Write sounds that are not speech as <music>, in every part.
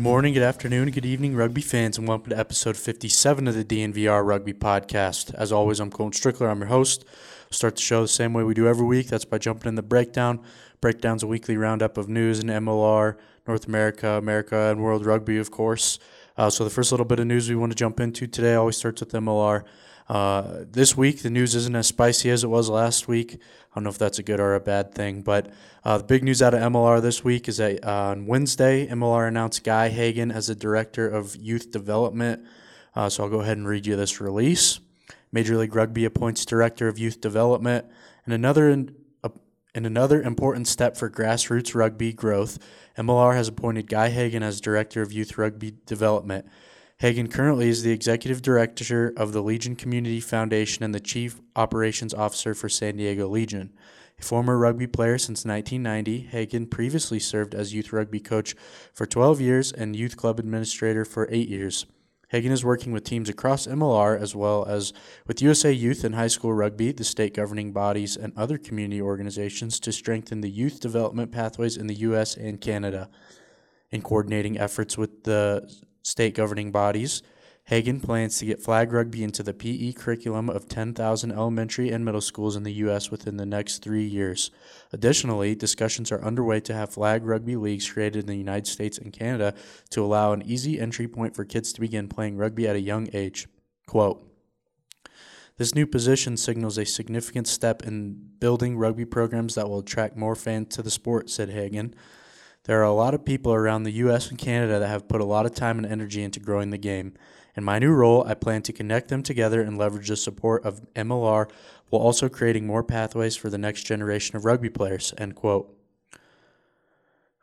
Good morning, good afternoon, good evening, rugby fans, and welcome to episode 57 of the DNVR Rugby Podcast. As always, I'm Colton Strickler. I'm your host. We'll start the show the same way we do every week. That's by jumping in the breakdown. Breakdown's a weekly roundup of news in MLR, North America, America, and World Rugby, of course. Uh, so the first little bit of news we want to jump into today always starts with MLR. Uh, this week, the news isn't as spicy as it was last week. I don't know if that's a good or a bad thing, but uh, the big news out of MLR this week is that uh, on Wednesday, MLR announced Guy Hagan as the Director of Youth Development. Uh, so I'll go ahead and read you this release. Major League Rugby appoints Director of Youth Development, and another in, in another important step for grassroots rugby growth, MLR has appointed Guy Hagan as Director of Youth Rugby Development. Hagan currently is the executive director of the Legion Community Foundation and the chief operations officer for San Diego Legion. A former rugby player since 1990, Hagan previously served as youth rugby coach for 12 years and youth club administrator for eight years. Hagan is working with teams across MLR as well as with USA Youth and High School Rugby, the state governing bodies, and other community organizations to strengthen the youth development pathways in the U.S. and Canada. In coordinating efforts with the state governing bodies, Hagan plans to get flag rugby into the PE curriculum of 10,000 elementary and middle schools in the U.S. within the next three years. Additionally, discussions are underway to have flag rugby leagues created in the United States and Canada to allow an easy entry point for kids to begin playing rugby at a young age. Quote, this new position signals a significant step in building rugby programs that will attract more fans to the sport, said Hagan. There are a lot of people around the U.S. and Canada that have put a lot of time and energy into growing the game. In my new role, I plan to connect them together and leverage the support of MLR while also creating more pathways for the next generation of rugby players. End quote.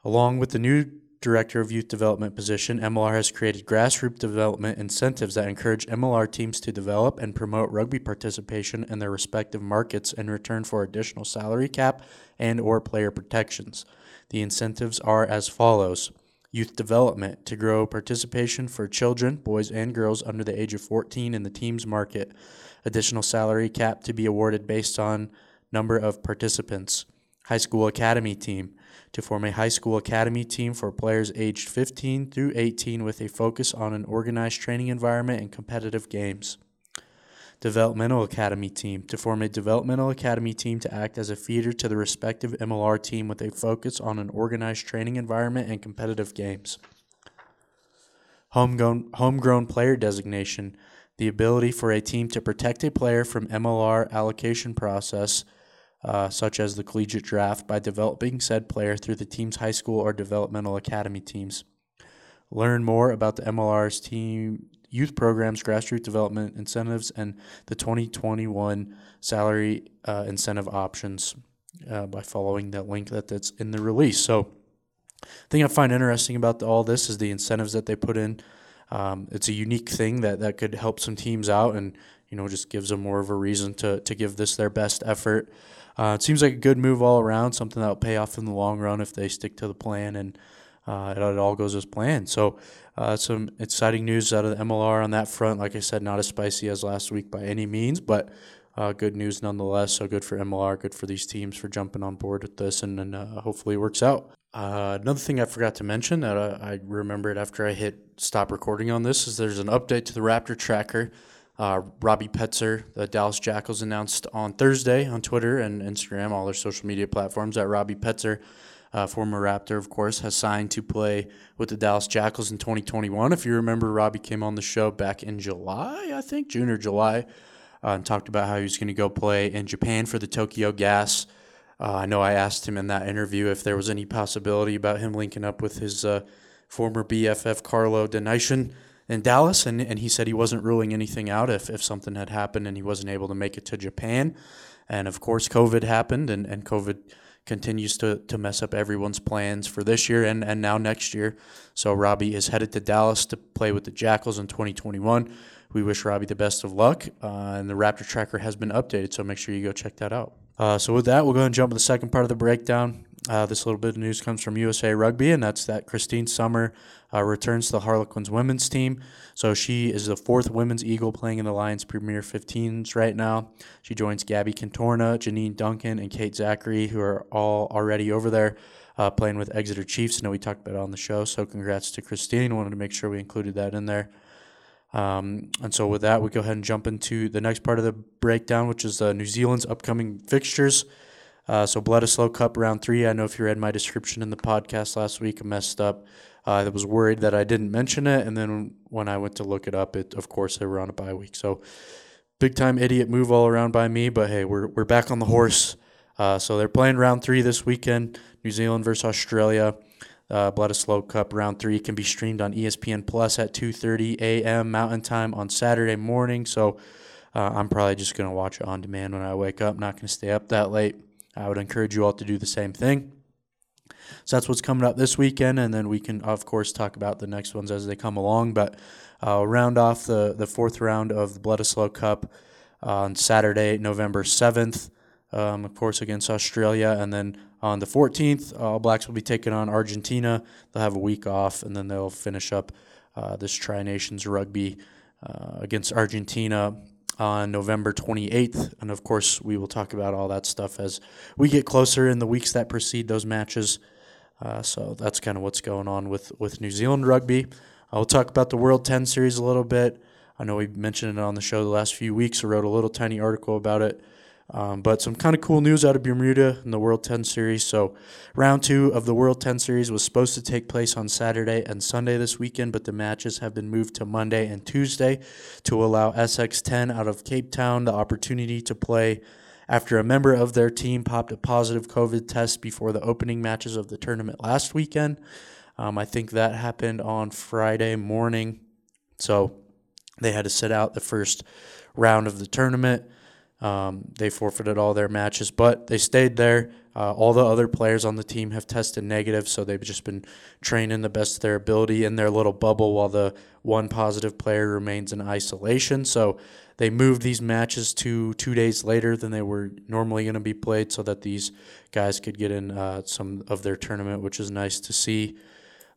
Along with the new Director of Youth Development position, MLR has created grassroots development incentives that encourage MLR teams to develop and promote rugby participation in their respective markets in return for additional salary cap and or player protections. The incentives are as follows youth development to grow participation for children, boys and girls under the age of 14 in the team's market. Additional salary cap to be awarded based on number of participants. High school academy team to form a high school academy team for players aged 15 through 18 with a focus on an organized training environment and competitive games developmental academy team to form a developmental academy team to act as a feeder to the respective MLR team with a focus on an organized training environment and competitive games. Homegrown, homegrown player designation the ability for a team to protect a player from MLR allocation process, uh, such as the collegiate draft, by developing said player through the team's high school or developmental academy teams. Learn more about the MLR's team youth programs, grassroots development incentives, and the 2021 salary uh, incentive options uh, by following that link that, that's in the release. So, the thing I find interesting about all this is the incentives that they put in. Um, it's a unique thing that, that could help some teams out and you know just gives them more of a reason to, to give this their best effort. Uh, it seems like a good move all around, something that will pay off in the long run if they stick to the plan and uh, it, it all goes as planned. So uh, some exciting news out of the MLR on that front. Like I said, not as spicy as last week by any means, but uh, good news nonetheless. So good for MLR, good for these teams for jumping on board with this, and, and uh, hopefully it works out. Uh, another thing I forgot to mention that I, I, remembered after I hit stop recording on this is there's an update to the Raptor tracker. Uh, Robbie Petzer, the Dallas Jackals, announced on Thursday on Twitter and Instagram, all their social media platforms, that Robbie Petzer uh, former Raptor, of course, has signed to play with the Dallas Jackals in 2021. If you remember, Robbie came on the show back in July, I think, June or July, uh, and talked about how he was going to go play in Japan for the Tokyo Gas. Uh, I know I asked him in that interview if there was any possibility about him linking up with his uh, former BFF Carlo Denison in Dallas, and, and he said he wasn't ruling anything out if, if something had happened and he wasn't able to make it to Japan. And of course, COVID happened, and, and COVID continues to, to mess up everyone's plans for this year and, and now next year. So Robbie is headed to Dallas to play with the Jackals in 2021. We wish Robbie the best of luck, uh, and the Raptor tracker has been updated, so make sure you go check that out. Uh, so with that, we'll go ahead and jump to the second part of the breakdown. Uh, this little bit of news comes from USA Rugby, and that's that Kristine Sommer uh, returns to the Harlequins women's team. So she is the fourth women's Eagle playing in the Allianz Premier 15s right now. She joins Gabby Cantorna, Jennine Duncan, and Kate Zackary, who are all already over there. uh, playing with Exeter Chiefs. I know we talked about it on the show, so congrats to Kristine. Wanted to make sure we included that in there. Um, and so with that, we go ahead and jump into the next part of the breakdown, which is uh, New Zealand's upcoming fixtures. Uh, so Bledisloe Cup round three. I know if you read my description in the podcast last week, I messed up. Uh, I was worried that I didn't mention it, and then when I went to look it up, it of course they were on a bye week. So big time idiot move all around by me. But hey, we're we're back on the horse. Uh, so they're playing round three this weekend. New Zealand versus Australia. Uh, Bledisloe Cup round three can be streamed on ESPN Plus at 2:30 a.m. Mountain Time on Saturday morning. So uh, I'm probably just gonna watch it on demand when I wake up. Not gonna stay up that late. I would encourage you all to do the same thing. So that's what's coming up this weekend, and then we can of course talk about the next ones as they come along. But uh, round off the the fourth round of the Bledisloe Cup on Saturday, November seventh. Um, of course, against Australia, and then on the 14th, All Blacks will be taking on Argentina. They'll have a week off, and then they'll finish up uh, this Tri Nations rugby uh, against Argentina on November 28th. And of course, we will talk about all that stuff as we get closer in the weeks that precede those matches. Uh, so that's kind of what's going on with, with New Zealand rugby. I'll talk about the World 10 series a little bit. I know we mentioned it on the show the last few weeks. I wrote a little tiny article about it. Um, but some kind of cool news out of Bermuda in the World 10 Series. So, round two of the World 10 Series was supposed to take place on Saturday and Sunday this weekend, but the matches have been moved to Monday and Tuesday to allow SX10 out of Cape Town the opportunity to play after a member of their team popped a positive COVID test before the opening matches of the tournament last weekend. Um, I think that happened on Friday morning. So, they had to sit out the first round of the tournament. Um, they forfeited all their matches, but they stayed there. Uh, all the other players on the team have tested negative, so they've just been training the best of their ability in their little bubble while the one positive player remains in isolation. So they moved these matches to two days later than they were normally going to be played so that these guys could get in uh, some of their tournament, which is nice to see.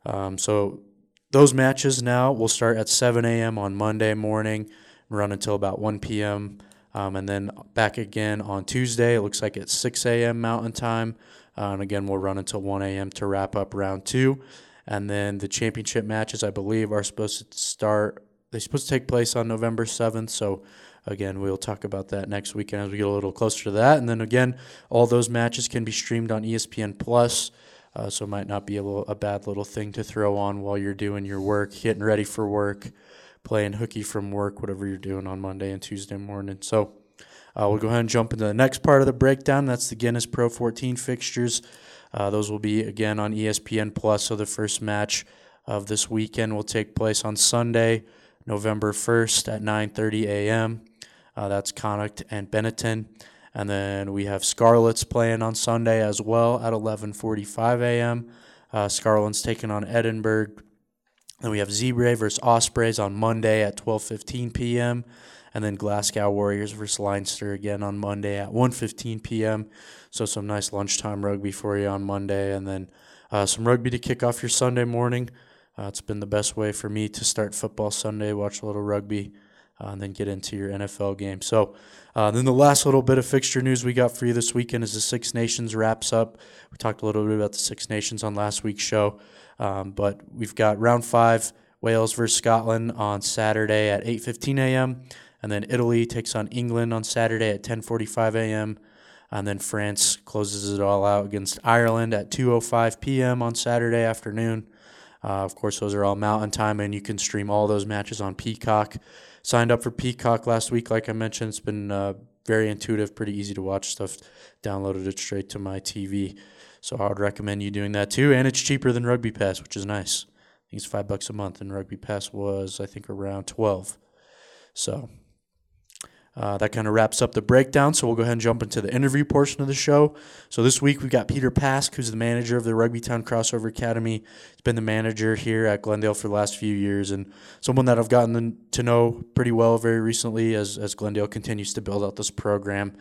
Um, so those matches now will start at 7 a.m. on Monday morning, run until about 1 p.m. Um, and then back again on Tuesday. It looks like it's 6 a.m. Mountain Time. Uh, and again, we'll run until 1 a.m. to wrap up round two. And then the championship matches, I believe, are supposed to start. They're supposed to take place on November 7th. So again, we'll talk about that next weekend as we get a little closer to that. And then again, all those matches can be streamed on ESPN Plus. Uh, so it might not be a, little, a bad little thing to throw on while you're doing your work, getting ready for work playing hooky from work, whatever you're doing on Monday and Tuesday morning. So uh, we'll go ahead and jump into the next part of the breakdown. That's the Guinness Pro 14 fixtures. Uh, those will be again on ESPN Plus. So the first match of this weekend will take place on Sunday, November 1st at 9:30 a.m. Uh, that's Connacht and Benetton. And then we have Scarlets playing on Sunday as well at 11:45 a.m. Uh, Scarlets taking on Edinburgh. Then we have Zebre versus Ospreys on Monday at 12:15 p.m. And then Glasgow Warriors versus Leinster again on Monday at 1:15 p.m. So some nice lunchtime rugby for you on Monday, and then uh, some rugby to kick off your Sunday morning. Uh, it's been the best way for me to start football Sunday, watch a little rugby, uh, and then get into your NFL game. So, uh, then the last little bit of fixture news we got for you this weekend is the Six Nations wraps up. We talked a little bit about the Six Nations on last week's show. Um, but we've got round five, Wales versus Scotland on Saturday at 8:15 a.m. And then Italy takes on England on Saturday at 10:45 a.m. And then France closes it all out against Ireland at 2:05 p.m. on Saturday afternoon. Uh, of course, those are all Mountain Time, and you can stream all those matches on Peacock. Signed up for Peacock last week, like I mentioned. It's been uh, very intuitive, pretty easy to watch stuff. Downloaded it straight to my TV. So I would recommend you doing that too. And it's cheaper than Rugby Pass, which is nice. I think it's five bucks a month, and Rugby Pass was, I think, around 12. So uh, that kind of wraps up the breakdown. So we'll go ahead and jump into the interview portion of the show. So this week we've got Peter Pask, who's the manager of the Rugby Town Crossover Academy. He's been the manager here at Glendale for the last few years, and someone that I've gotten to know pretty well very recently as as Glendale continues to build out this program.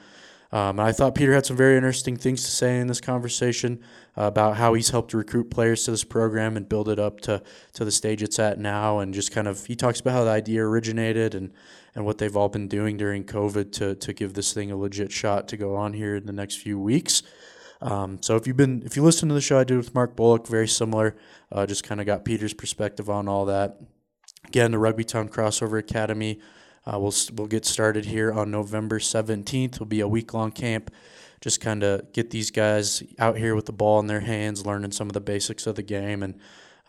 Um, and I thought Peter had some very interesting things to say in this conversation uh, about how he's helped recruit players to this program and build it up to, to the stage it's at now. And just kind of, he talks about how the idea originated and, and what they've all been doing during COVID to, to give this thing a legit shot to go on here in the next few weeks. Um, so if you've been if you listen to the show I did with Mark Bullock, very similar. Uh, just kind of got Peter's perspective on all that. Again, the Rugby Town Crossover Academy. Uh, we'll we'll get started here on November seventeenth. It'll be a week long camp. Just kind of get these guys out here with the ball in their hands, learning some of the basics of the game, and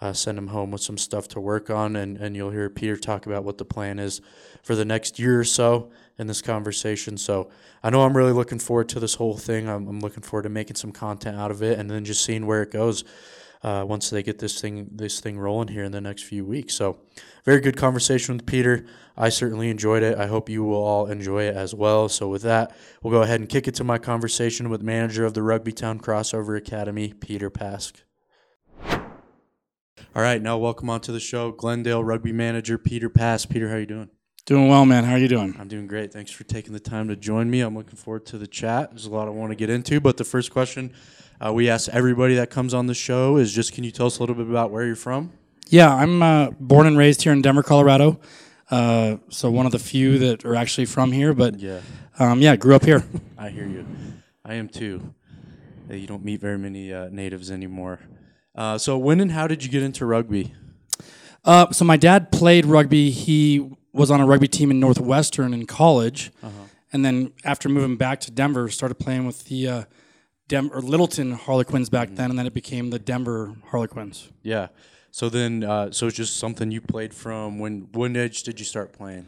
uh, send them home with some stuff to work on. And, and you'll hear Peter talk about what the plan is for the next year or so in this conversation. So I know I'm really looking forward to this whole thing. I'm, I'm looking forward to making some content out of it and then just seeing where it goes. Uh, once they get this thing this thing rolling here in the next few weeks. So, very good conversation with Peter. I certainly enjoyed it. I hope you will all enjoy it as well. So, with that, we'll go ahead and kick it to my conversation with manager of the Rugby Town Crossover Academy, Peter Pask. All right, now welcome onto the show, Glendale Rugby Manager Peter Pask. Peter, how you doing? Doing well, man. How are you doing? I'm doing great. Thanks for taking the time to join me. I'm looking forward to the chat. There's a lot I want to get into, but the first question uh, we ask everybody that comes on the show is just can you tell us a little bit about where you're from? Yeah, I'm uh, born and raised here in Denver, Colorado. Uh, so one of the few that are actually from here, but Yeah, um, yeah, grew up here. <laughs> I hear you. I am too. Uh, You don't meet very many uh, natives anymore. Uh, so when and how did you get into rugby? Uh, so my dad played rugby. He was on a rugby team in Northwestern in college, and then after moving back to Denver, started playing with the uh, Dem- or Littleton Harlequins back then, and then it became the Denver Harlequins. Yeah. So then, uh, so it's just something you played from when? When age did you start playing?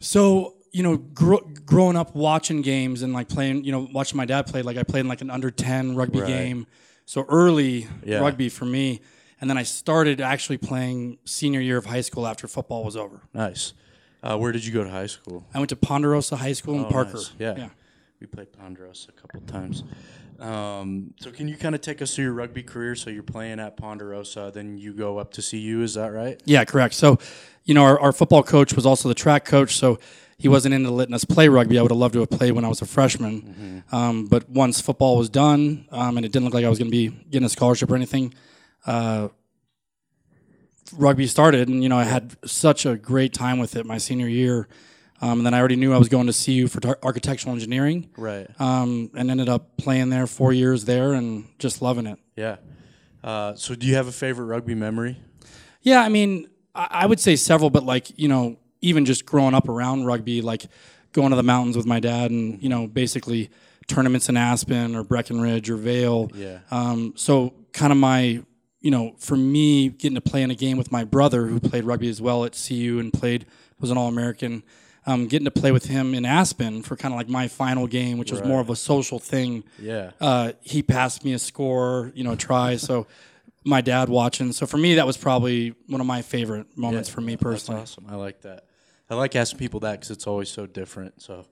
So you know, gro- growing up watching games and like playing, you know, watching my dad play. Like I played in like an under ten rugby Right. game, so early Yeah. rugby for me. And then I started actually playing senior year of high school after football was over. Nice. Uh, where did you go to high school? I went to Ponderosa High School in Oh, Parker. nice. Yeah. yeah. We played Ponderosa a couple times. Um, so can you kind of take us through your rugby career? So you're playing at Ponderosa, then you go up to CU. Is that right? Yeah, correct. So, you know, our, our football coach was also the track coach, so he wasn't into letting us play rugby. I would have loved to have played when I was a freshman. Um, but once football was done, um, and it didn't look like I was going to be getting a scholarship or anything, uh, rugby started. And, you know, I had such a great time with it my senior year. Um, and then I already knew I was going to CU for tar- architectural engineering Right. um, and ended up playing there four years there and just loving it. Yeah. Uh, so do you have a favorite rugby memory? Yeah, I mean, I, I would say several, but like you know, even just growing up around rugby, like going to the mountains with my dad, and you know, basically tournaments in Aspen or Breckenridge or Vail. Yeah. Um, so kind of my, you know, for me getting to play in a game with my brother who played rugby as well at CU and played was an All American. Um, getting to play with him in Aspen for kind of like my final game, which was more of a social thing Yeah. uh, he passed me a score, you know, a try. so <laughs> my dad watching. So for me, that was probably one of my favorite moments for me personally. Awesome. I like that. I like asking people that because it's always so different. So,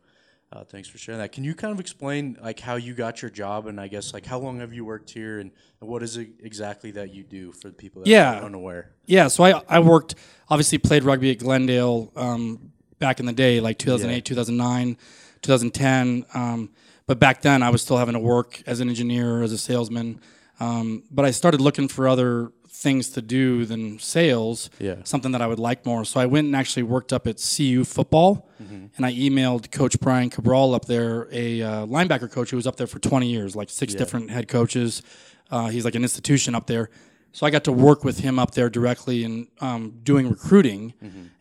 uh, thanks for sharing that. Can you kind of explain like how you got your job and I guess like how long have you worked here and, and what is it exactly that you do for the people that Yeah. are unaware? Yeah, so I, I worked, obviously played rugby at Glendale um, back in the day, like 2008, Yeah. 2009, 2010. Um, but back then, I was still having to work as an engineer, as a salesman. Um, but I started looking for other things to do than sales, Yeah. something that I would like more. So I went and actually worked up at CU football, and I emailed Coach Brian Cabral up there, a uh, linebacker coach who was up there for 20 years, like six different head coaches. Uh, he's like an institution up there. So I got to work with him up there directly and um, doing recruiting,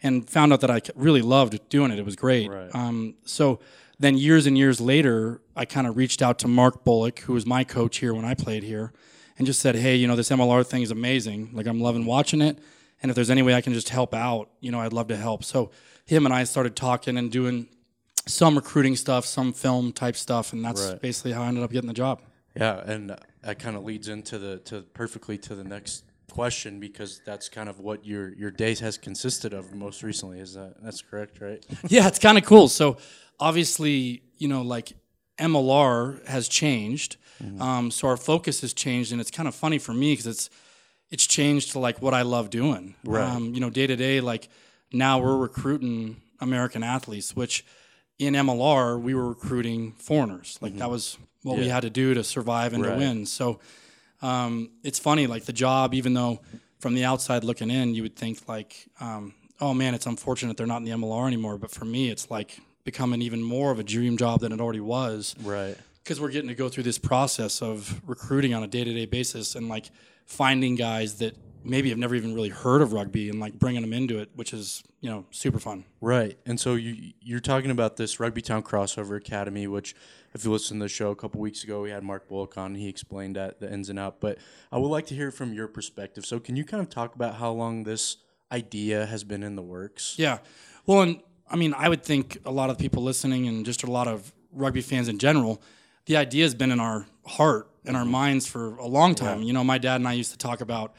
and found out that I really loved doing it. It was great. Right. Um, so then years and years later, I kind of reached out to Mark Bullock, who was my coach here when I played here, and just said, "Hey, you know, this MLR thing is amazing. Like I'm loving watching it, and if there's any way I can just help out, you know, I'd love to help." So him and I started talking and doing some recruiting stuff, some film type stuff, and that's Right. basically how I ended up getting the job. Yeah, and that kind of leads into the to perfectly to the next question because that's kind of what your your days has consisted of most recently. Is that that's correct, right? <laughs> yeah, it's kind of cool. So obviously, you know, like MLR has changed, um, so our focus has changed, and it's kind of funny for me because it's it's changed to like what I love doing. Right. Um, you know, day to day, like now we're recruiting American athletes, which in MLR we were recruiting foreigners. Like that was what we Mm-hmm. Had to do to survive and Right. to win. So um, it's funny, like the job, even though from the outside looking in, you would think like, um, oh man, it's unfortunate they're not in the MLR anymore. But for me, it's like becoming even more of a dream job than it already was. Right. Because we're getting to go through this process of recruiting on a day to day basis and like finding guys that maybe have never even really heard of rugby and like bringing them into it, which is you know super fun. Right. And so you you're talking about this Rugby Town Crossover Academy, which if you listened to the show a couple weeks ago, we had Mark Bullock on. He explained that the ins and out. But I would like to hear from your perspective. So can you kind of talk about how long this idea has been in the works? Yeah. Well, and I mean, I would think a lot of people listening and just a lot of rugby fans in general, the idea has been in our heart and our minds for a long time. You know, my dad and I used to talk about,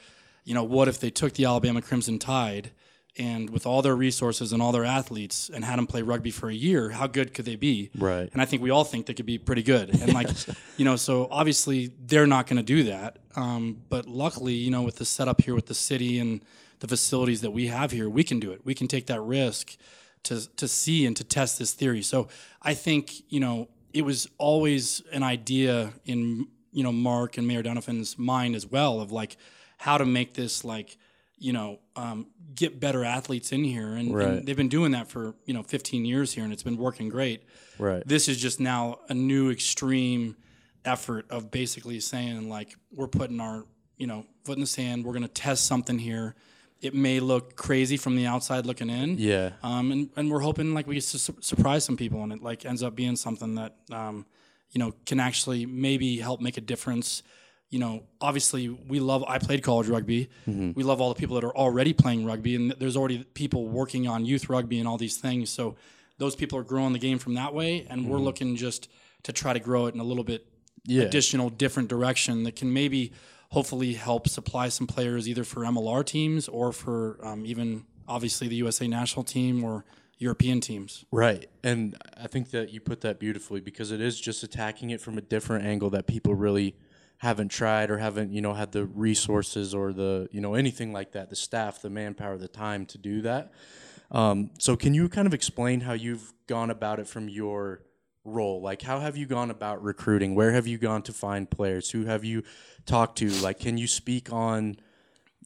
you know, what if they took the Alabama Crimson Tide and with all their resources and all their athletes and had them play rugby for a year, how good could they be? Right. And I think we all think they could be pretty good. And like, you know, so obviously they're not going to do that. Um, but luckily, you know, with the setup here with the city and the facilities that we have here, we can do it. We can take that risk to to see and to test this theory. So I think you know it was always an idea in you know Mark and Mayor Dunafon's mind as well of like how to make this like you know um, get better athletes in here and, Right. and they've been doing that for you know 15 years here and it's been working great Right. this is just now a new extreme effort of basically saying like we're putting our you know foot in the sand we're going to test something here it may look crazy from the outside looking in. Yeah. um, and, and we're hoping like we su- surprise some people and it like ends up being something that um, you know can actually maybe help make a difference. You know obviously we love i played college rugby. We love all the people that are already playing rugby and there's already people working on youth rugby and all these things. So those people are growing the game from that way and we're looking just to try to grow it in a little bit Yeah. additional different direction that can maybe hopefully help supply some players either for MLR teams or for um, even obviously the USA national team or European teams. Right. And I think that you put that beautifully because it is just attacking it from a different angle that people really haven't tried or haven't, you know, had the resources or the, you know, anything like that, the staff, the manpower, the time to do that. Um, so can you kind of explain how you've gone about it from your role? Like how have you gone about recruiting? Where have you gone to find players? Who have you talked to? Like can you speak on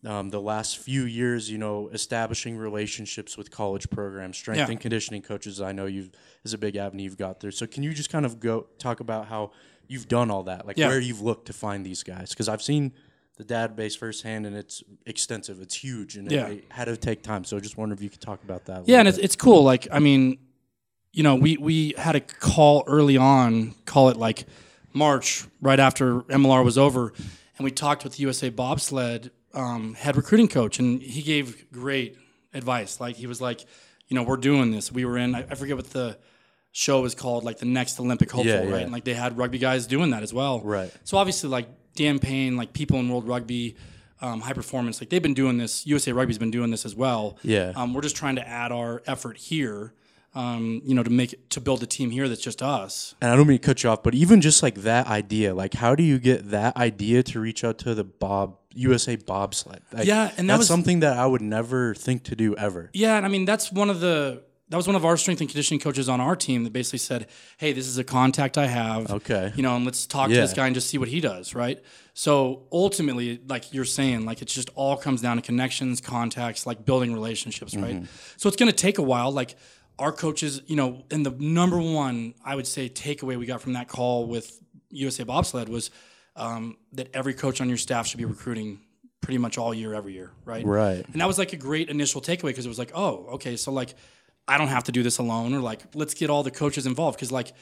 um, the last few years, you know, establishing relationships with college programs, strength Yeah. and conditioning coaches. I know you've is a big avenue you've got there. So can you just kind of go talk about how you've done all that, like Yeah. where you've looked to find these guys? Because I've seen the database firsthand, and it's extensive. It's huge, and Yeah. it, it had to take time. So I just wonder if you could talk about that. Yeah, and it's, it's cool. Like, I mean, you know, we, we had a call early on, call it like March, right after MLR was over, and we talked with the USA bobsled um, head recruiting coach, and he gave great advice. Like, he was like, you know, we're doing this. We were in, I, I forget what the show was called, like the next Olympic hopeful, Yeah, right? And like they had rugby guys doing that as well. Right. So obviously, like Dan Payne, like people in World Rugby, um, high performance, like they've been doing this. USA Rugby's been doing this as well. Yeah. Um, we're just trying to add our effort here, um, you know, to make it, to build a team here that's just us. and I don't mean to cut you off, but even just like that idea, like how do you get that idea to reach out to the Bob USA bobsled? Like, Yeah, and that that's was- something that I would never think to do ever. Yeah, and I mean that's one of the that was one of our strength and conditioning coaches on our team that basically said, "Hey, this is a contact I have. Okay. you know, and let's talk to this guy and just see what he does." Right. So ultimately, like you're saying, like it just all comes down to connections, contacts, like building relationships, right? Mm-hmm. So it's going to take a while. Like our coaches, you know, and the number one I would say takeaway we got from that call with USA Bobsled was um, that every coach on your staff should be recruiting pretty much all year, every year, right? Right. And that was like a great initial takeaway because it was like, oh, okay, so like I don't have to do this alone, or like let's get all the coaches involved because like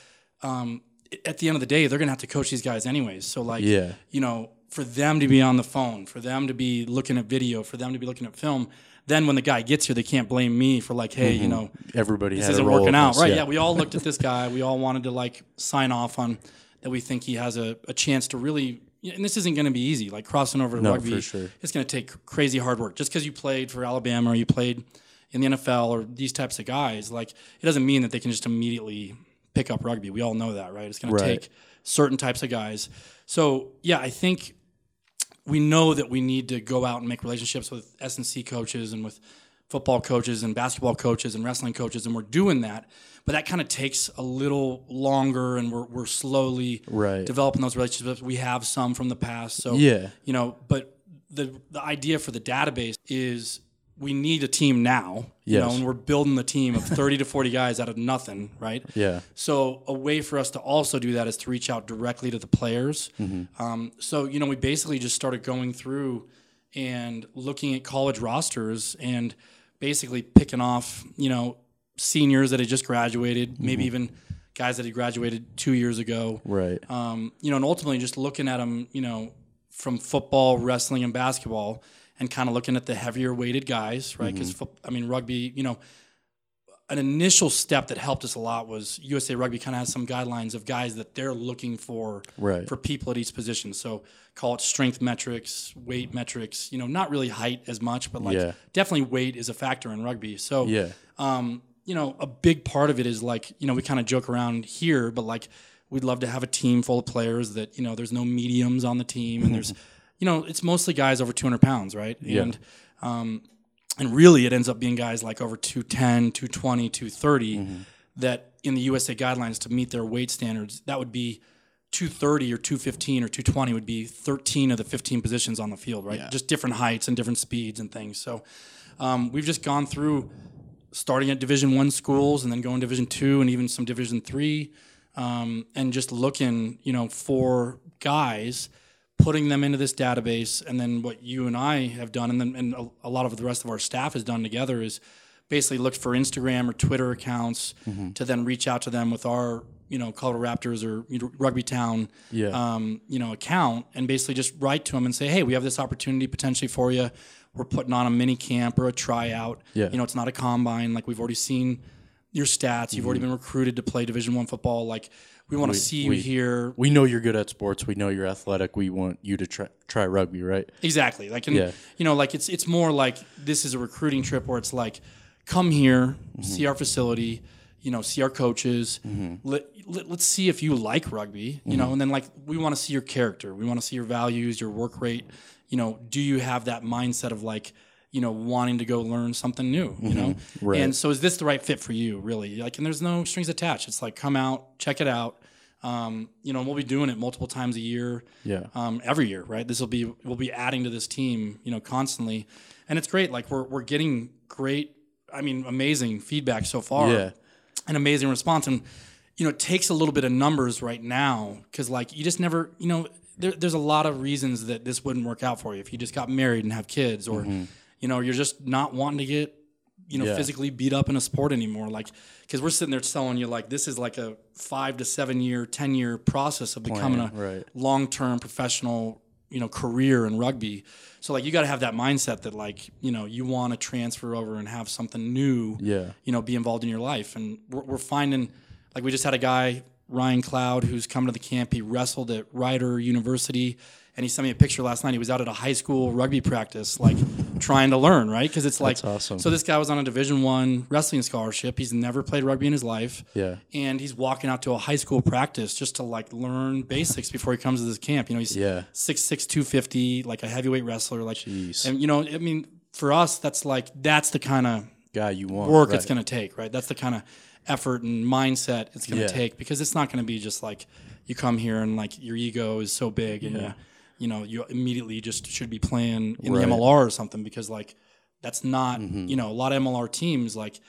um, at the end of the day, they're gonna have to coach these guys anyways. So like, Yeah. you know, for them to be on the phone, for them to be looking at video, for them to be looking at film. Then when the guy gets here, they can't blame me for like, hey, you know, Everybody this isn't working out, this, right? Yeah. we all looked at <laughs> this guy. We all wanted to like sign off on that. We think he has a, a chance to really, and this isn't going to be easy. Like crossing over to No, rugby, sure. it's going to take crazy hard work. Just because you played for Alabama or you played in the NFL or these types of guys, like it doesn't mean that they can just immediately pick up rugby. We all know that, right? It's going to take certain types of guys. So yeah, I think we know that we need to go out and make relationships with S and C coaches and with football coaches and basketball coaches and wrestling coaches, and we're doing that. But that kind of takes a little longer, and we're we're slowly Right. developing those relationships. We have some from the past, so Yeah. you know. But the the idea for the database is we need a team now, you know, and we're building the team of 30 to 40 guys out of nothing, right? Yeah. So a way for us to also do that is to reach out directly to the players. Mm-hmm. Um, so you know, we basically just started going through and looking at college rosters and basically picking off, you know, seniors that had just graduated, maybe Mm-hmm. even guys that had graduated two years ago. Right. Um, you know, and ultimately just looking at them, you know, from football, wrestling, and basketball, and kind of looking at the heavier weighted guys, right? Because I mean, rugby, you know, an initial step that helped us a lot was USA Rugby kind of has some guidelines of guys that they're looking for Right. for people at each position. So call it strength metrics, weight metrics. You know, not really height as much, but like Yeah. definitely weight is a factor in rugby. So Yeah. um, you know, a big part of it is like, you know, we kind of joke around here, but like, we'd love to have a team full of players that, you know, there's no mediums on the team and there's, <laughs> you know, it's mostly guys over 200 pounds, right? Yeah. And, um, and really it ends up being guys like over 210, 220, 230 that in the USA guidelines to meet their weight standards, that would be 230 or 215 or 220 would be 13 of the 15 positions on the field, right? Yeah. Just different heights and different speeds and things. So um, we've just gone through starting at division one schools and then going division two and even some division three um, and just looking you know for guys putting them into this database and then what you and i have done and then and a, a lot of the rest of our staff has done together is basically looked for instagram or twitter accounts to then reach out to them with our you know colorado raptors or you know, rugby town Yeah. um, you know account and basically just write to them and say hey we have this opportunity potentially for you we're putting on a mini camp or a tryout. Yeah. you know it's not a combine. Like we've already seen your stats. You've already been recruited to play division one football. Like we want to see you we- here We know you're good at sports. We know you're athletic. We want you to try try rugby, right? exactly like and Yeah. you know like it's it's more like this is a recruiting trip where it's like come here mm-hmm. see our facility you know see our coaches mm-hmm. let, let, let's see if you like rugby you mm-hmm. know and then like we want to see your character we want to see your values your work rate you know do you have that mindset of like you know wanting to go learn something new you know Right. and so is this the right fit for you really like and there's no strings attached it's like come out check it out um, you know and we'll be doing it multiple times a year Yeah. um, every year, right? This will be we'll be adding to this team, you know, constantly, and it's great. Like we're we're getting great, I mean, amazing feedback so far, Yeah. an amazing response, and you know, it takes a little bit of numbers right now because like you just never, you know, there, there's a lot of reasons that this wouldn't work out for you if you just got married and have kids, or you know, you're just not wanting to get you know Yeah. physically beat up in a sport anymore like because we're sitting there telling you like this is like a five to seven year ten year process of becoming a right. long-term professional you know career in rugby so like you got to have that mindset that like you know you want to transfer over and have something new Yeah. you know be involved in your life and we're, we're finding like we just had a guy ryan cloud who's come to the camp he wrestled at rider university and he sent me a picture last night he was out at a high school rugby practice like trying to learn right because it's like That's awesome. so this guy was on a division one wrestling scholarship he's never played rugby in his life Yeah. and he's walking out to a high school practice just to like learn basics before he comes to this camp. You know, he's Yeah. six six two fifty, like a heavyweight wrestler. Like, Jeez. and you know, I mean, for us, that's like that's the kind of Guy you want. work right. it's going to take, right? That's the kind of effort and mindset it's going to Yeah. take because it's not going to be just like you come here and like your ego is so big and you, you know you immediately just should be playing in Right. Mm-hmm. the MLR or something because like that's not you know a lot of MLR teams like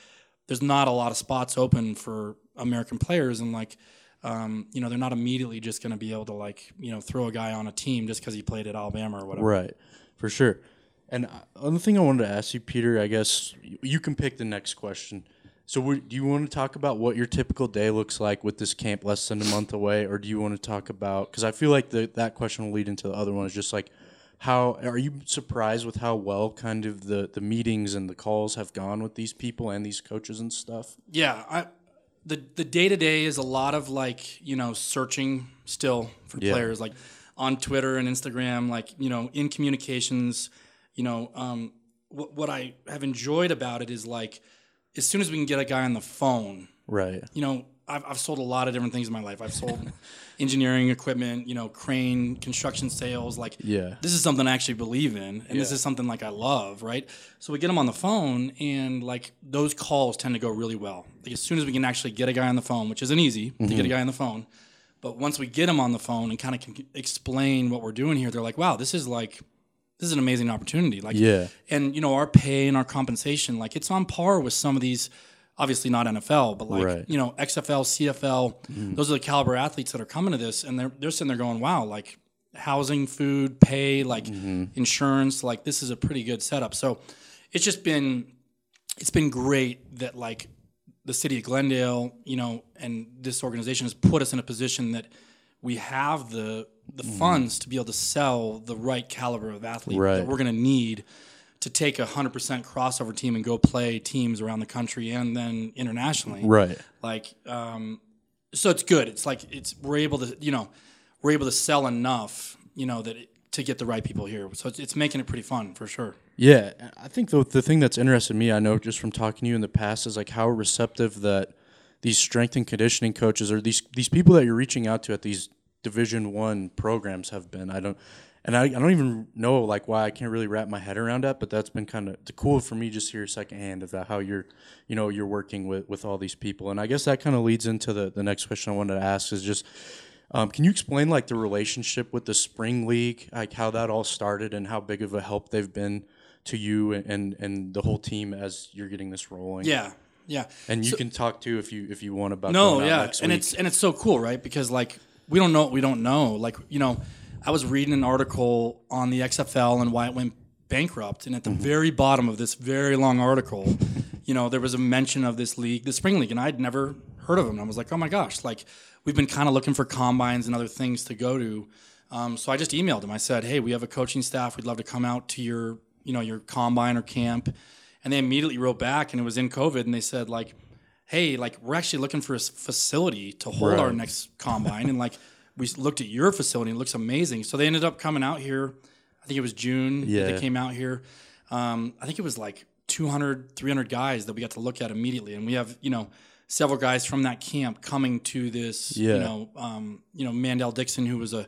there's not a lot of spots open for American players and like um, you know they're not immediately just going to be able to like you know throw a guy on a team just because he played at Alabama or whatever. Right, for sure. And uh, other thing I wanted to ask you, Peter, I guess you can pick the next question. So, do you want to talk about what your typical day looks like with this camp less than a month away, or do you want to talk about? Because I feel like the, that question will lead into the other one. Is just like how are you surprised with how well kind of the the meetings and the calls have gone with these people and these coaches and stuff? Yeah, I, the the day to day is a lot of like you know searching still for Yeah. players like on Twitter and Instagram, like you know in communications. You know, um, what what I have enjoyed about it is like as soon as we can get a guy on the phone, Right. you know, I've, I've sold a lot of different things in my life. I've sold <laughs> engineering equipment, you know, crane, construction sales. Like, Yeah. this is something I actually believe in, and this is something like I love, right? So we get them on the phone, and like those calls tend to go really well. Like, as soon as we can actually get a guy on the phone, which isn't easy to get a mm-hmm. guy on the phone, but once we get him on the phone and kind of can explain what we're doing here, they're like, "Wow, this is like." This is an amazing opportunity. Like, Yeah. and you know, our pay and our compensation, like it's on par with some of these. Obviously not NFL, but like Right. you know XFL, CFL. Mm-hmm. Those are the caliber athletes that are coming to this, and they're they're sitting there going, "Wow, like housing, food, pay, like mm-hmm. insurance, like this is a pretty good setup." So it's just been it's been great that like the city of Glendale, you know, and this organization has put us in a position that we have the the funds to be able to sell the right caliber of athlete Right. that we're going to need to take a hundred percent crossover team and go play teams around the country and then internationally. Right. Like, um, so it's good. It's like it's we're able to, you know, we're able to sell enough, you know, that it, to get the right people here. So it's, it's making it pretty fun for sure. Yeah, I think the the thing that's interested me, I know just from talking to you in the past, is like how receptive that these strength and conditioning coaches or these these people that you're reaching out to at these Division One programs have been. I don't, and I, I don't even know like why I can't really wrap my head around that. But that's been kind of cool for me just to hear secondhand about how you're, you know, you're working with with all these people. And I guess that kind of leads into the the next question I wanted to ask is just. Um, can you explain like the relationship with the spring league, like how that all started and how big of a help they've been to you and and the whole team as you're getting this rolling? Yeah, yeah. and you can talk too if you if you want about No, yeah, and it's and it's so cool, right? Because like we don't know what we don't know. Like you know, I was reading an article on the XFL and why it went bankrupt, and at Mm-hmm. the very bottom of this very long article, you know, there was a mention of this league, the spring league, and I'd never heard of them. I was like, oh my gosh, like we've been kind of looking for combines and other things to go to. Um, so I just emailed them. I said, hey, we have a coaching staff. We'd love to come out to your you know your combine or camp, and they immediately wrote back, and it was in COVID, and they said like hey, like we're actually looking for a facility to hold our next combine, and like we looked at your facility, and it looks amazing. So they ended up coming out here. I think it was June. that Yeah. they came out here. Um, I think it was like 200, 300 guys that we got to look at immediately, and we have you know several guys from that camp coming to this. Yeah. You know, um, you know Mandel Dixon, who was a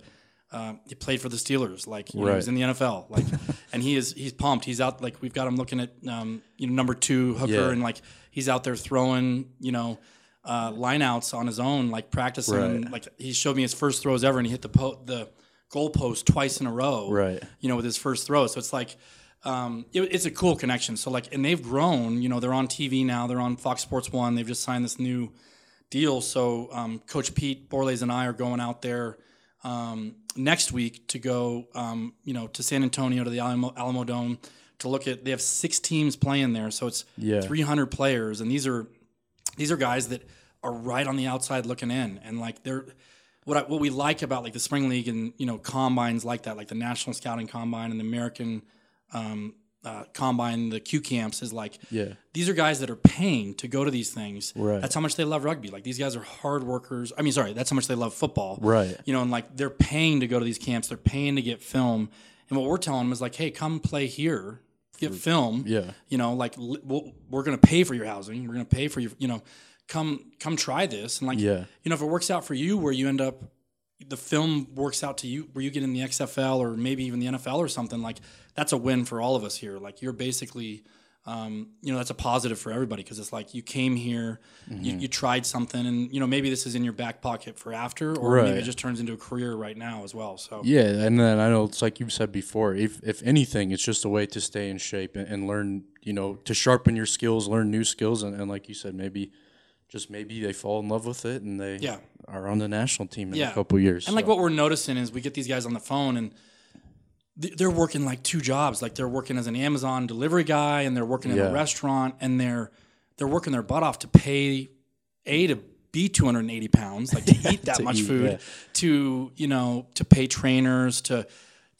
uh, he played for the Steelers, like you know, he was in the NFL, like, <laughs> and he is he's pumped. He's out like we've got him looking at um, you know number two hooker, Yeah. and like he's out there throwing you know uh, lineouts on his own, like practicing. And, Right. like he showed me his first throws ever, and he hit the po- the goal post twice in a row. Right. You know, with his first throw. So it's like. Um, it, it's a cool connection. So like, and they've grown. You know, they're on TV now. They're on Fox Sports One. They've just signed this new deal. So um, Coach Pete Borles and I are going out there um, next week to go, um, you know, to San Antonio to the Alamo, Alamodome to look at. They have six teams playing there, so it's Yeah. 300 players, and these are these are guys that are right on the outside looking in, and like they're. What, I, what we like about like the spring league and you know combines like that like the national scouting combine and the American um, uh, combine the Q camps is like Yeah. these are guys that are paying to go to these things. Right. That's how much they love rugby. Like these guys are hard workers. I mean, sorry, that's how much they love football. Right. You know, and like they're paying to go to these camps. They're paying to get film. And what we're telling them is like, hey, come play here, get film. Yeah. You know, like li- we'll, we're going to pay for your housing. We're going to pay for your, you know, come come try this. And like, Yeah. you know, if it works out for you, where you end up, the film works out to you, where you get in the XFL or maybe even the NFL or something. Like that's a win for all of us here. Like you're basically. Um, you know that's a positive for everybody because it's like you came here, Mm-hmm. you, you tried something, and you know maybe this is in your back pocket for after, or maybe it just turns into a career right now as well. So Yeah, and then I know it's like you've said before. If if anything, it's just a way to stay in shape and, and learn. You know, to sharpen your skills, learn new skills, and, and like you said, maybe just maybe they fall in love with it and they Yeah. are on the national team in Yeah. a couple years. And like what we're noticing is we get these guys on the phone and they're working like two jobs. Like they're working as an Amazon delivery guy and they're working in Yeah. a restaurant and they're they're working their butt off to pay a to be 280 pounds, like to <laughs> eat that much eat, food, to you know to pay trainers to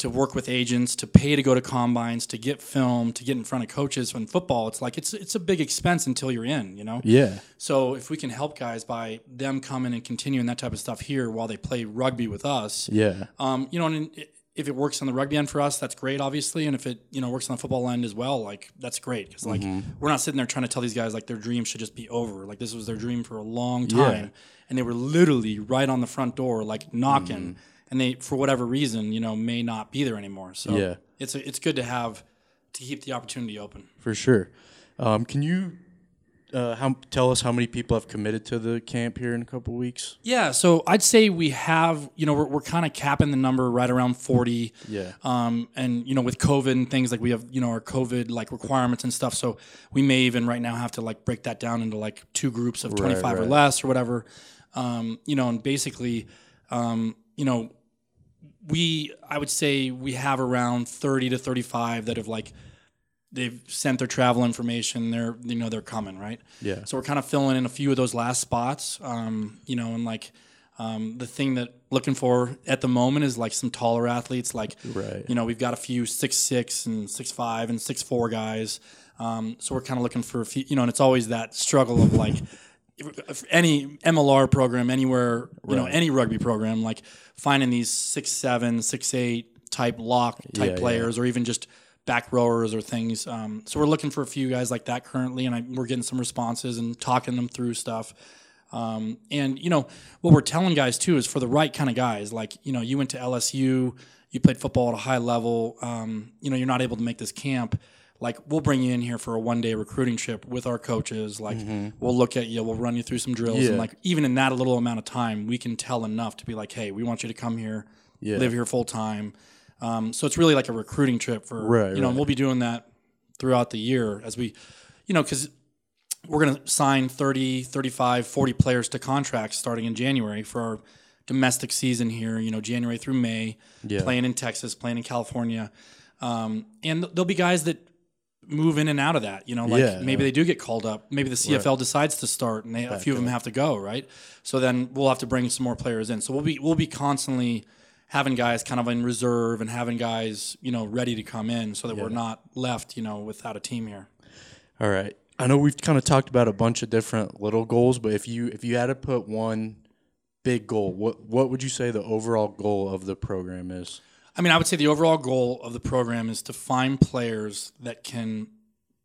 to work with agents, to pay to go to combines, to get film, to get in front of coaches. In football, it's like it's it's a big expense until you're in, you know. yeah, So if we can help guys by them coming and continuing that type of stuff here while they play rugby with us, yeah, um, you know, and if it works on the rugby end for us, that's great, obviously, and if it you know works on the football end as well, like that's great. Because like we're not sitting there trying to tell these guys like their dream should just be over. Like this was their dream for a long time, and they were literally right on the front door, like knocking, and they for whatever reason, you know, may not be there anymore. So Yeah. it's a, it's good to have to keep the opportunity open. for sure. Um, can you uh, how tell us how many people have committed to the camp here in a couple weeks? Yeah, so I'd say we have, you know, we're, we're kind of capping the number right around 40. Yeah. Um, and, you know, with COVID and things like we have, you know, our COVID like requirements and stuff. So we may even right now have to like break that down into like two groups of 25 or right. less or whatever. Um, you know, and basically, um, you know, we, I would say we have around 30 to 35 that have like, they've sent their travel information. They're, you know, they're coming, right? Yeah. So we're kind of filling in a few of those last spots, um, you know, and like um, the thing that looking for at the moment is like some taller athletes. Like, Right. you know, we've got a few six six and six five and six four guys. Um, so we're kind of looking for a few, you know, and it's always that struggle of like any MLR program anywhere, you know, Right. any rugby program, like finding these six seven, six eight type lock type yeah. players, or even just back rowers or things. Um, so we're looking for a few guys like that currently, and I, we're getting some responses and talking them through stuff. Um, and you know what we're telling guys too is for the right kind of guys. Like you know, you went to LSU, you played football at a high level. Um, you know, you're not able to make this camp. Like we'll bring you in here for a one day recruiting trip with our coaches. Like we'll look at you, we'll run you through some drills, Mm-hmm. Yeah. and like even in that little amount of time, we can tell enough to be like, hey, we want you to come here, Yeah. live here full time. Um, so it's really like a recruiting trip for Right, you know. right. and We'll be doing that throughout the year as we, you know, because we're going to sign 30, 35, 40 players to contracts starting in January for our domestic season here, you know, January through May, Yeah. playing in Texas, playing in California. Um, and there'll be guys that move in and out of that, you know, like Yeah, maybe they do get called up. Maybe the CFL decides to start and they, a few of them have to go, right? So then we'll have to bring some more players in. So we'll be, we'll be constantly having guys kind of in reserve and having guys, you know, ready to come in so that we're not left, you know, without a team here. All right. I know we've kind of talked about a bunch of different little goals, but if you if you had to put one big goal, what what would you say the overall goal of the program is? I mean, I would say the overall goal of the program is to find players that can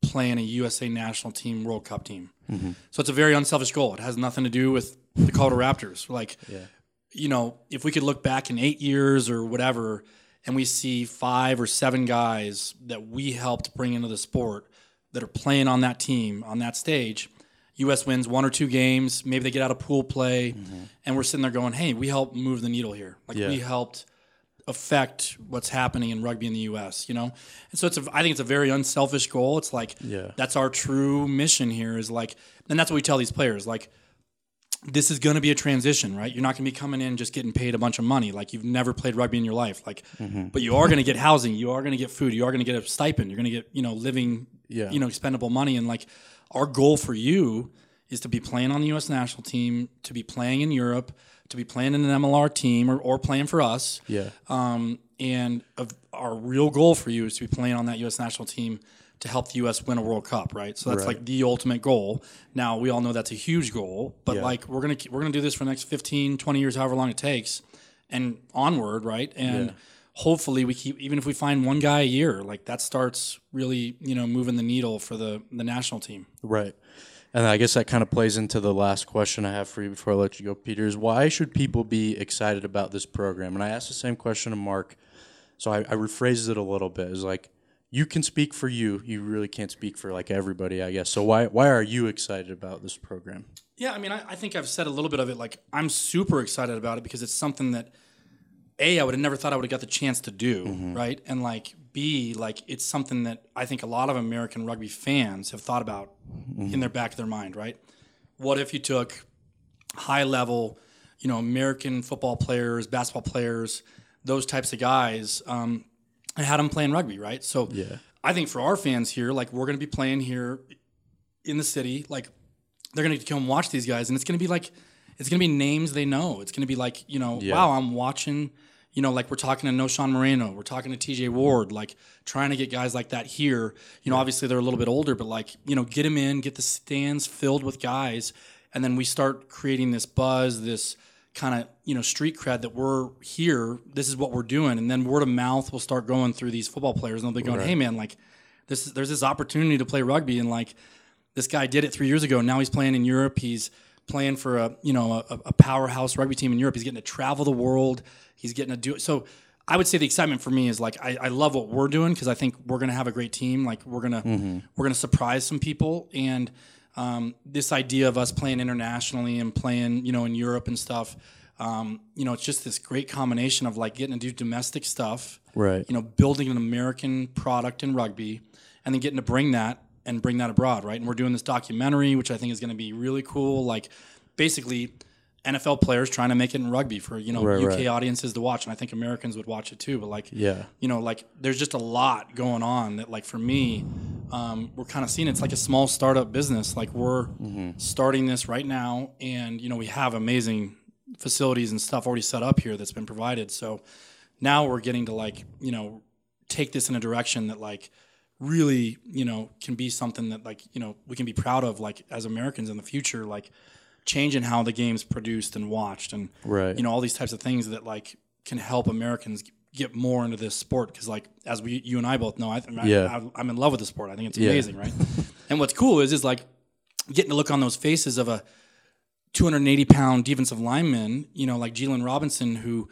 play in a USA national team World Cup team. Mm-hmm. So it's a very unselfish goal. It has nothing to do with the Colorado Raptors. Like, you know, if we could look back in eight years or whatever, and we see five or seven guys that we helped bring into the sport that are playing on that team on that stage. U.S. wins one or two games. Maybe they get out of pool play, mm-hmm. and we're sitting there going, "Hey, we helped move the needle here. Like Yeah. we helped affect what's happening in rugby in the U.S. You know, and so it's a, I think it's a very unselfish goal. It's like Yeah. that's our true mission here. Is like, and that's what we tell these players. Like, this is going to be a transition, right? You're not going to be coming in just getting paid a bunch of money like you've never played rugby in your life. Like, mm-hmm. but you are going to get housing, you are going to get food, you are going to get a stipend, you're going to get you know living, Yeah. you know, expendable money, and like our goal for you is to be playing on the U.S. national team, to be playing in Europe, to be playing in an MLR team, or, or playing for us. Yeah. Um, and of our real goal for you is to be playing on that U.S. national team to help the U.S. win a World Cup, right? So that's Right. like the ultimate goal. Now we all know that's a huge goal, but Yeah. like we're gonna we're gonna do this for the next 15, 20 years, however long it takes, and onward, right? And Yeah. hopefully we keep even if we find one guy a year, like that starts really you know moving the needle for the the national team. Right. And I guess that kind of plays into the last question I have for you before I let you go, Peter. Is why should people be excited about this program? And I asked the same question to Mark, so I, I rephrased it a little bit. Is like you can speak for you, you really can't speak for like everybody, I guess. So why why are you excited about this program? Yeah, I mean, I, I think I've said a little bit of it. Like, I'm super excited about it because it's something that, A, I would have never thought I would have got the chance to do, right? And like, B, like, it's something that I think a lot of American rugby fans have thought about in their back of their mind, right? What if you took high level, you know, American football players, basketball players, those types of guys, um, and had them playing rugby, right? So Yeah. I think for our fans here, like, we're going to be playing here in the city, like, they're going to come watch these guys, and it's going to be like, it's going to be names they know. It's going to be like, you know, Yeah. wow, I'm watching, you know, like we're talking to Knowshon Moreno, we're talking to TJ Ward, like trying to get guys like that here. You know, obviously they're a little bit older, but like, you know, get them in, get the stands filled with guys, and then we start creating this buzz, this kind of, you know, street cred that we're here, this is what we're doing. And then word of mouth will start going through these football players, and they'll be going, hey, man, like, this is, there's this opportunity to play rugby, and like, this guy did it three years ago. Now he's playing in Europe. He's playing for a you know a, a powerhouse rugby team in Europe. He's getting to travel the world. He's getting to do it. So I would say the excitement for me is like I, I love what we're doing because I think we're gonna have a great team. Like we're gonna we're gonna surprise some people and um, this idea of us playing internationally and playing, you know, in Europe and stuff. Um, you know, it's just this great combination of like getting to do domestic stuff, Right. you know, building an American product in rugby, and then getting to bring that and bring that abroad, right? And we're doing this documentary, which I think is going to be really cool. Like, basically, NFL players trying to make it in rugby for you know Right, UK right. audiences to watch, and I think Americans would watch it too. But like, Yeah. you know, like there's just a lot going on that, like for me, um, we're kind of seeing it's like a small startup business. Like we're starting this right now, and you know, we have amazing facilities and stuff already set up here that's been provided. So now we're getting to like, you know, take this in a direction that like really, you know, can be something that like, you know, we can be proud of like as Americans in the future, like changing how the game's produced and watched and Right. you know all these types of things that like can help Americans get more into this sport because like as we you and I both know I, I, Yeah. I I'm in love with the sport I think it's Yeah. amazing right <laughs> and what's cool is is like getting to look on those faces of a 280 pound defensive lineman you know like Jalen Robinson who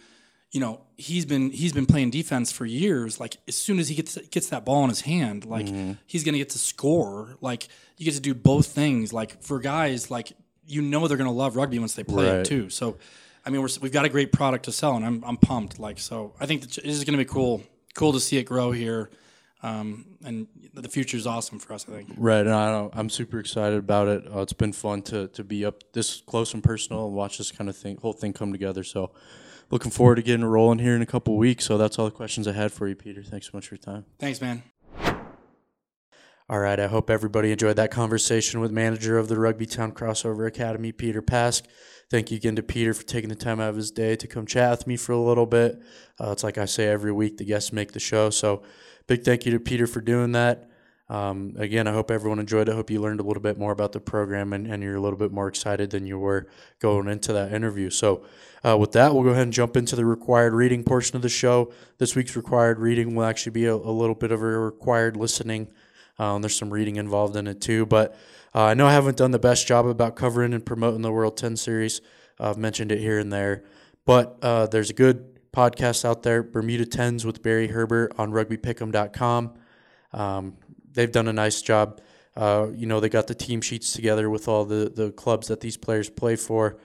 you know he's been he's been playing defense for years like as soon as he gets gets that ball in his hand like Mm-hmm. he's gonna get to score like you get to do both things like for guys like you know they're gonna love rugby once they play Right. it too so I mean we're, we've got a great product to sell and I'm, I'm pumped like so I think this is gonna be cool cool to see it grow here um, and the future is awesome for us I think Right, and I don't, I'm super excited about it. Uh, it's been fun to to be up this close and personal and watch this kind of thing, whole thing come together. So, looking forward to getting rolling here in a couple weeks. So that's all the questions I had for you, Peter. Thanks so much for your time. thanks man All right, I hope everybody enjoyed that conversation with manager of the Rugby Town Crossover Academy, Peter Pask. Thank you again to Peter for taking the time out of his day to come chat with me for a little bit. Uh, it's like I say every week, the guests make the show. So, big thank you to Peter for doing that. Um, again, I hope everyone enjoyed it. I hope you learned a little bit more about the program and, and you're a little bit more excited than you were going into that interview. So, uh, with that, we'll go ahead and jump into the required reading portion of the show. This week's required reading will actually be a, a little bit of a required listening. Um, there's some reading involved in it too, but uh, I know I haven't done the best job about covering and promoting the World 10 series. Uh, I've mentioned it here and there, but uh, there's a good podcast out there, Bermuda Tens with Barry Herbert on rugbypick'em.com. Um, they've done a nice job. Uh, you know, they got the team sheets together with all the, the clubs that these players play for.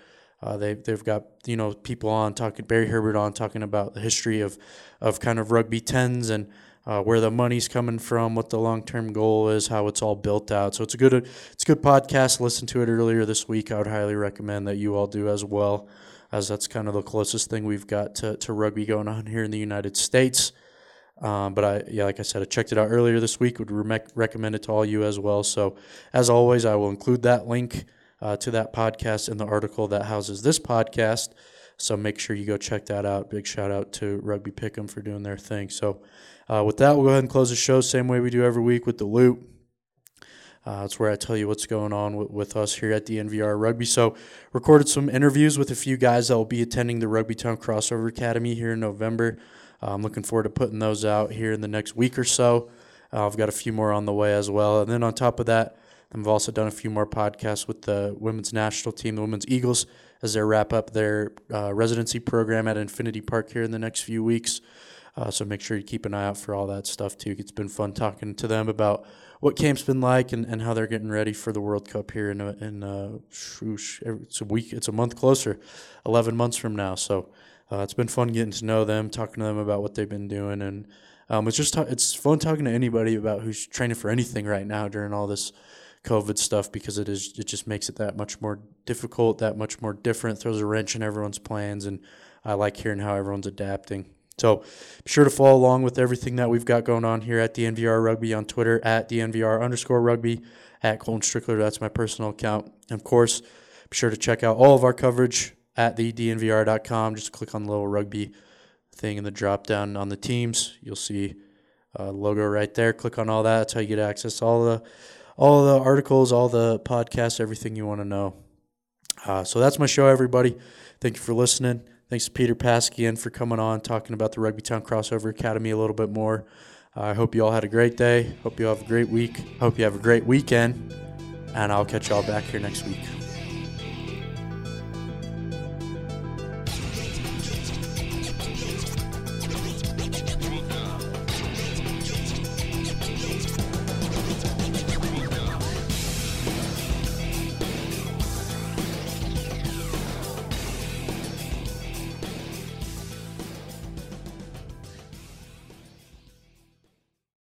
Uh, they they've got you know people on talking Barry Herbert on talking about the history of of kind of rugby tens and uh, where the money's coming from, what the long term goal is, how it's all built out. So it's a good it's a good podcast. Listen to it earlier this week. I would highly recommend that you all do as well, as that's kind of the closest thing we've got to, to rugby going on here in the United States. Um, but I, yeah, like I said, I checked it out earlier this week. Would re- recommend it to all you as well. So, as always, I will include that link uh, to that podcast in the article that houses this podcast. So make sure you go check that out. Big shout out to Rugby Pick'em for doing their thing. So, uh, with that, we'll go ahead and close the show same way we do every week with the loot. Uh, where I tell you what's going on with, with us here at the DNVR Rugby. So, recorded some interviews with a few guys that will be attending the Rugby Town Crossover Academy here in November. Uh, I'm looking forward to putting those out here in the next week or so. Uh, I've got a few more on the way as well. And then on top of that, I've also done a few more podcasts with the women's national team, the Women's Eagles, as they wrap up their uh, residency program at Infinity Park here in the next few weeks. Uh, so make sure you keep an eye out for all that stuff too. It's been fun talking to them about what camp's been like and, and how they're getting ready for the World Cup here in a, in shoosh, it's a week, it's a month closer, eleven months from now. So uh, it's been fun getting to know them, talking to them about what they've been doing, and um, it's just it's fun talking to anybody about who's training for anything right now during all this COVID stuff because it is it just makes it that much more difficult, that much more different, throws a wrench in everyone's plans, and I like hearing how everyone's adapting. So be sure to follow along with everything that we've got going on here at DNVR Rugby on Twitter at DNVR underscore rugby at Colton Strickler. That's my personal account. And of course, be sure to check out all of our coverage at the DNVR.com. Just click on the little rugby thing in the drop down on the teams. You'll see logo right there. Click on all that. That's how you get access to all the all the articles, all the podcasts, everything you want to know. Uh, so that's my show, everybody. Thank you for listening. Thanks to Peter Paskian for coming on, talking about the Rugby Town Crossover Academy a little bit more. Uh, I hope you all had a great day. Hope you all have a great week. Hope you have a great weekend. And I'll catch y'all back here next week.